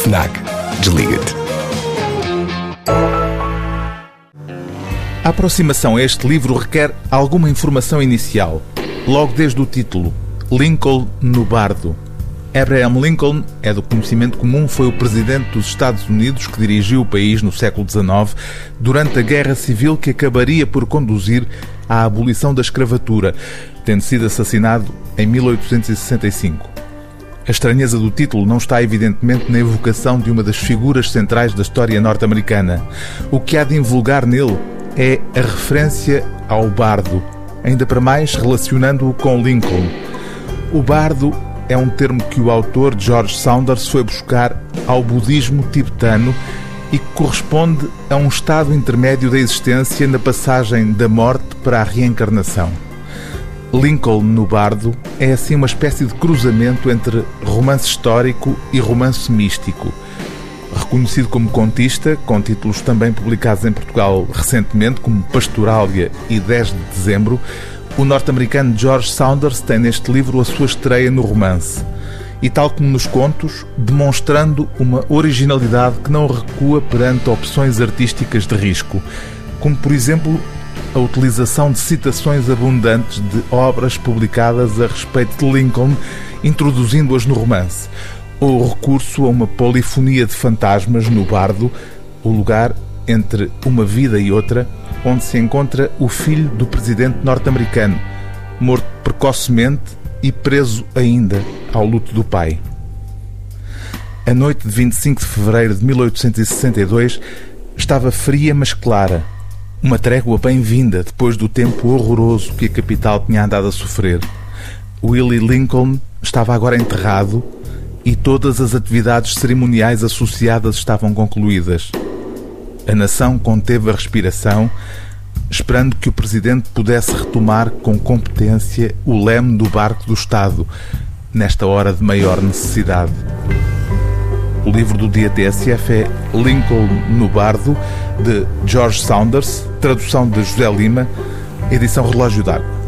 FNAC. Desliga-te. A aproximação a este livro requer alguma informação inicial. Logo desde o título, Lincoln no Bardo. Abraham Lincoln, é do conhecimento comum, foi o presidente dos Estados Unidos que dirigiu o país no século XIX durante a Guerra Civil que acabaria por conduzir à abolição da escravatura, tendo sido assassinado em 1865. A estranheza do título não está evidentemente na evocação de uma das figuras centrais da história norte-americana. O que há de invulgar nele é a referência ao bardo, ainda para mais relacionando-o com Lincoln. O bardo é um termo que o autor George Saunders foi buscar ao budismo tibetano e que corresponde a um estado intermédio da existência na passagem da morte para a reencarnação. Lincoln no Bardo é assim uma espécie de cruzamento entre romance histórico e romance místico. Reconhecido como contista, com títulos também publicados em Portugal recentemente, como Pastorália e 10 de Dezembro, o norte-americano George Saunders tem neste livro a sua estreia no romance. E, tal como nos contos, demonstrando uma originalidade que não recua perante opções artísticas de risco, como, por exemplo, a utilização de citações abundantes de obras publicadas a respeito de Lincoln, introduzindo-as no romance, ou recurso a uma polifonia de fantasmas no bardo, o lugar entre uma vida e outra, onde se encontra o filho do presidente norte-americano, morto precocemente e preso ainda ao luto do pai. A noite de 25 de fevereiro de 1862 estava fria, mas clara uma trégua bem-vinda depois do tempo horroroso que a capital tinha andado a sofrer. Willie Lincoln estava agora enterrado e todas as atividades cerimoniais associadas estavam concluídas. A nação conteve a respiração, esperando que o presidente pudesse retomar com competência o leme do barco do Estado, nesta hora de maior necessidade. O livro do dia TSF é Lincoln no Bardo, de George Saunders, tradução de José Lima, edição Relógio d'Água.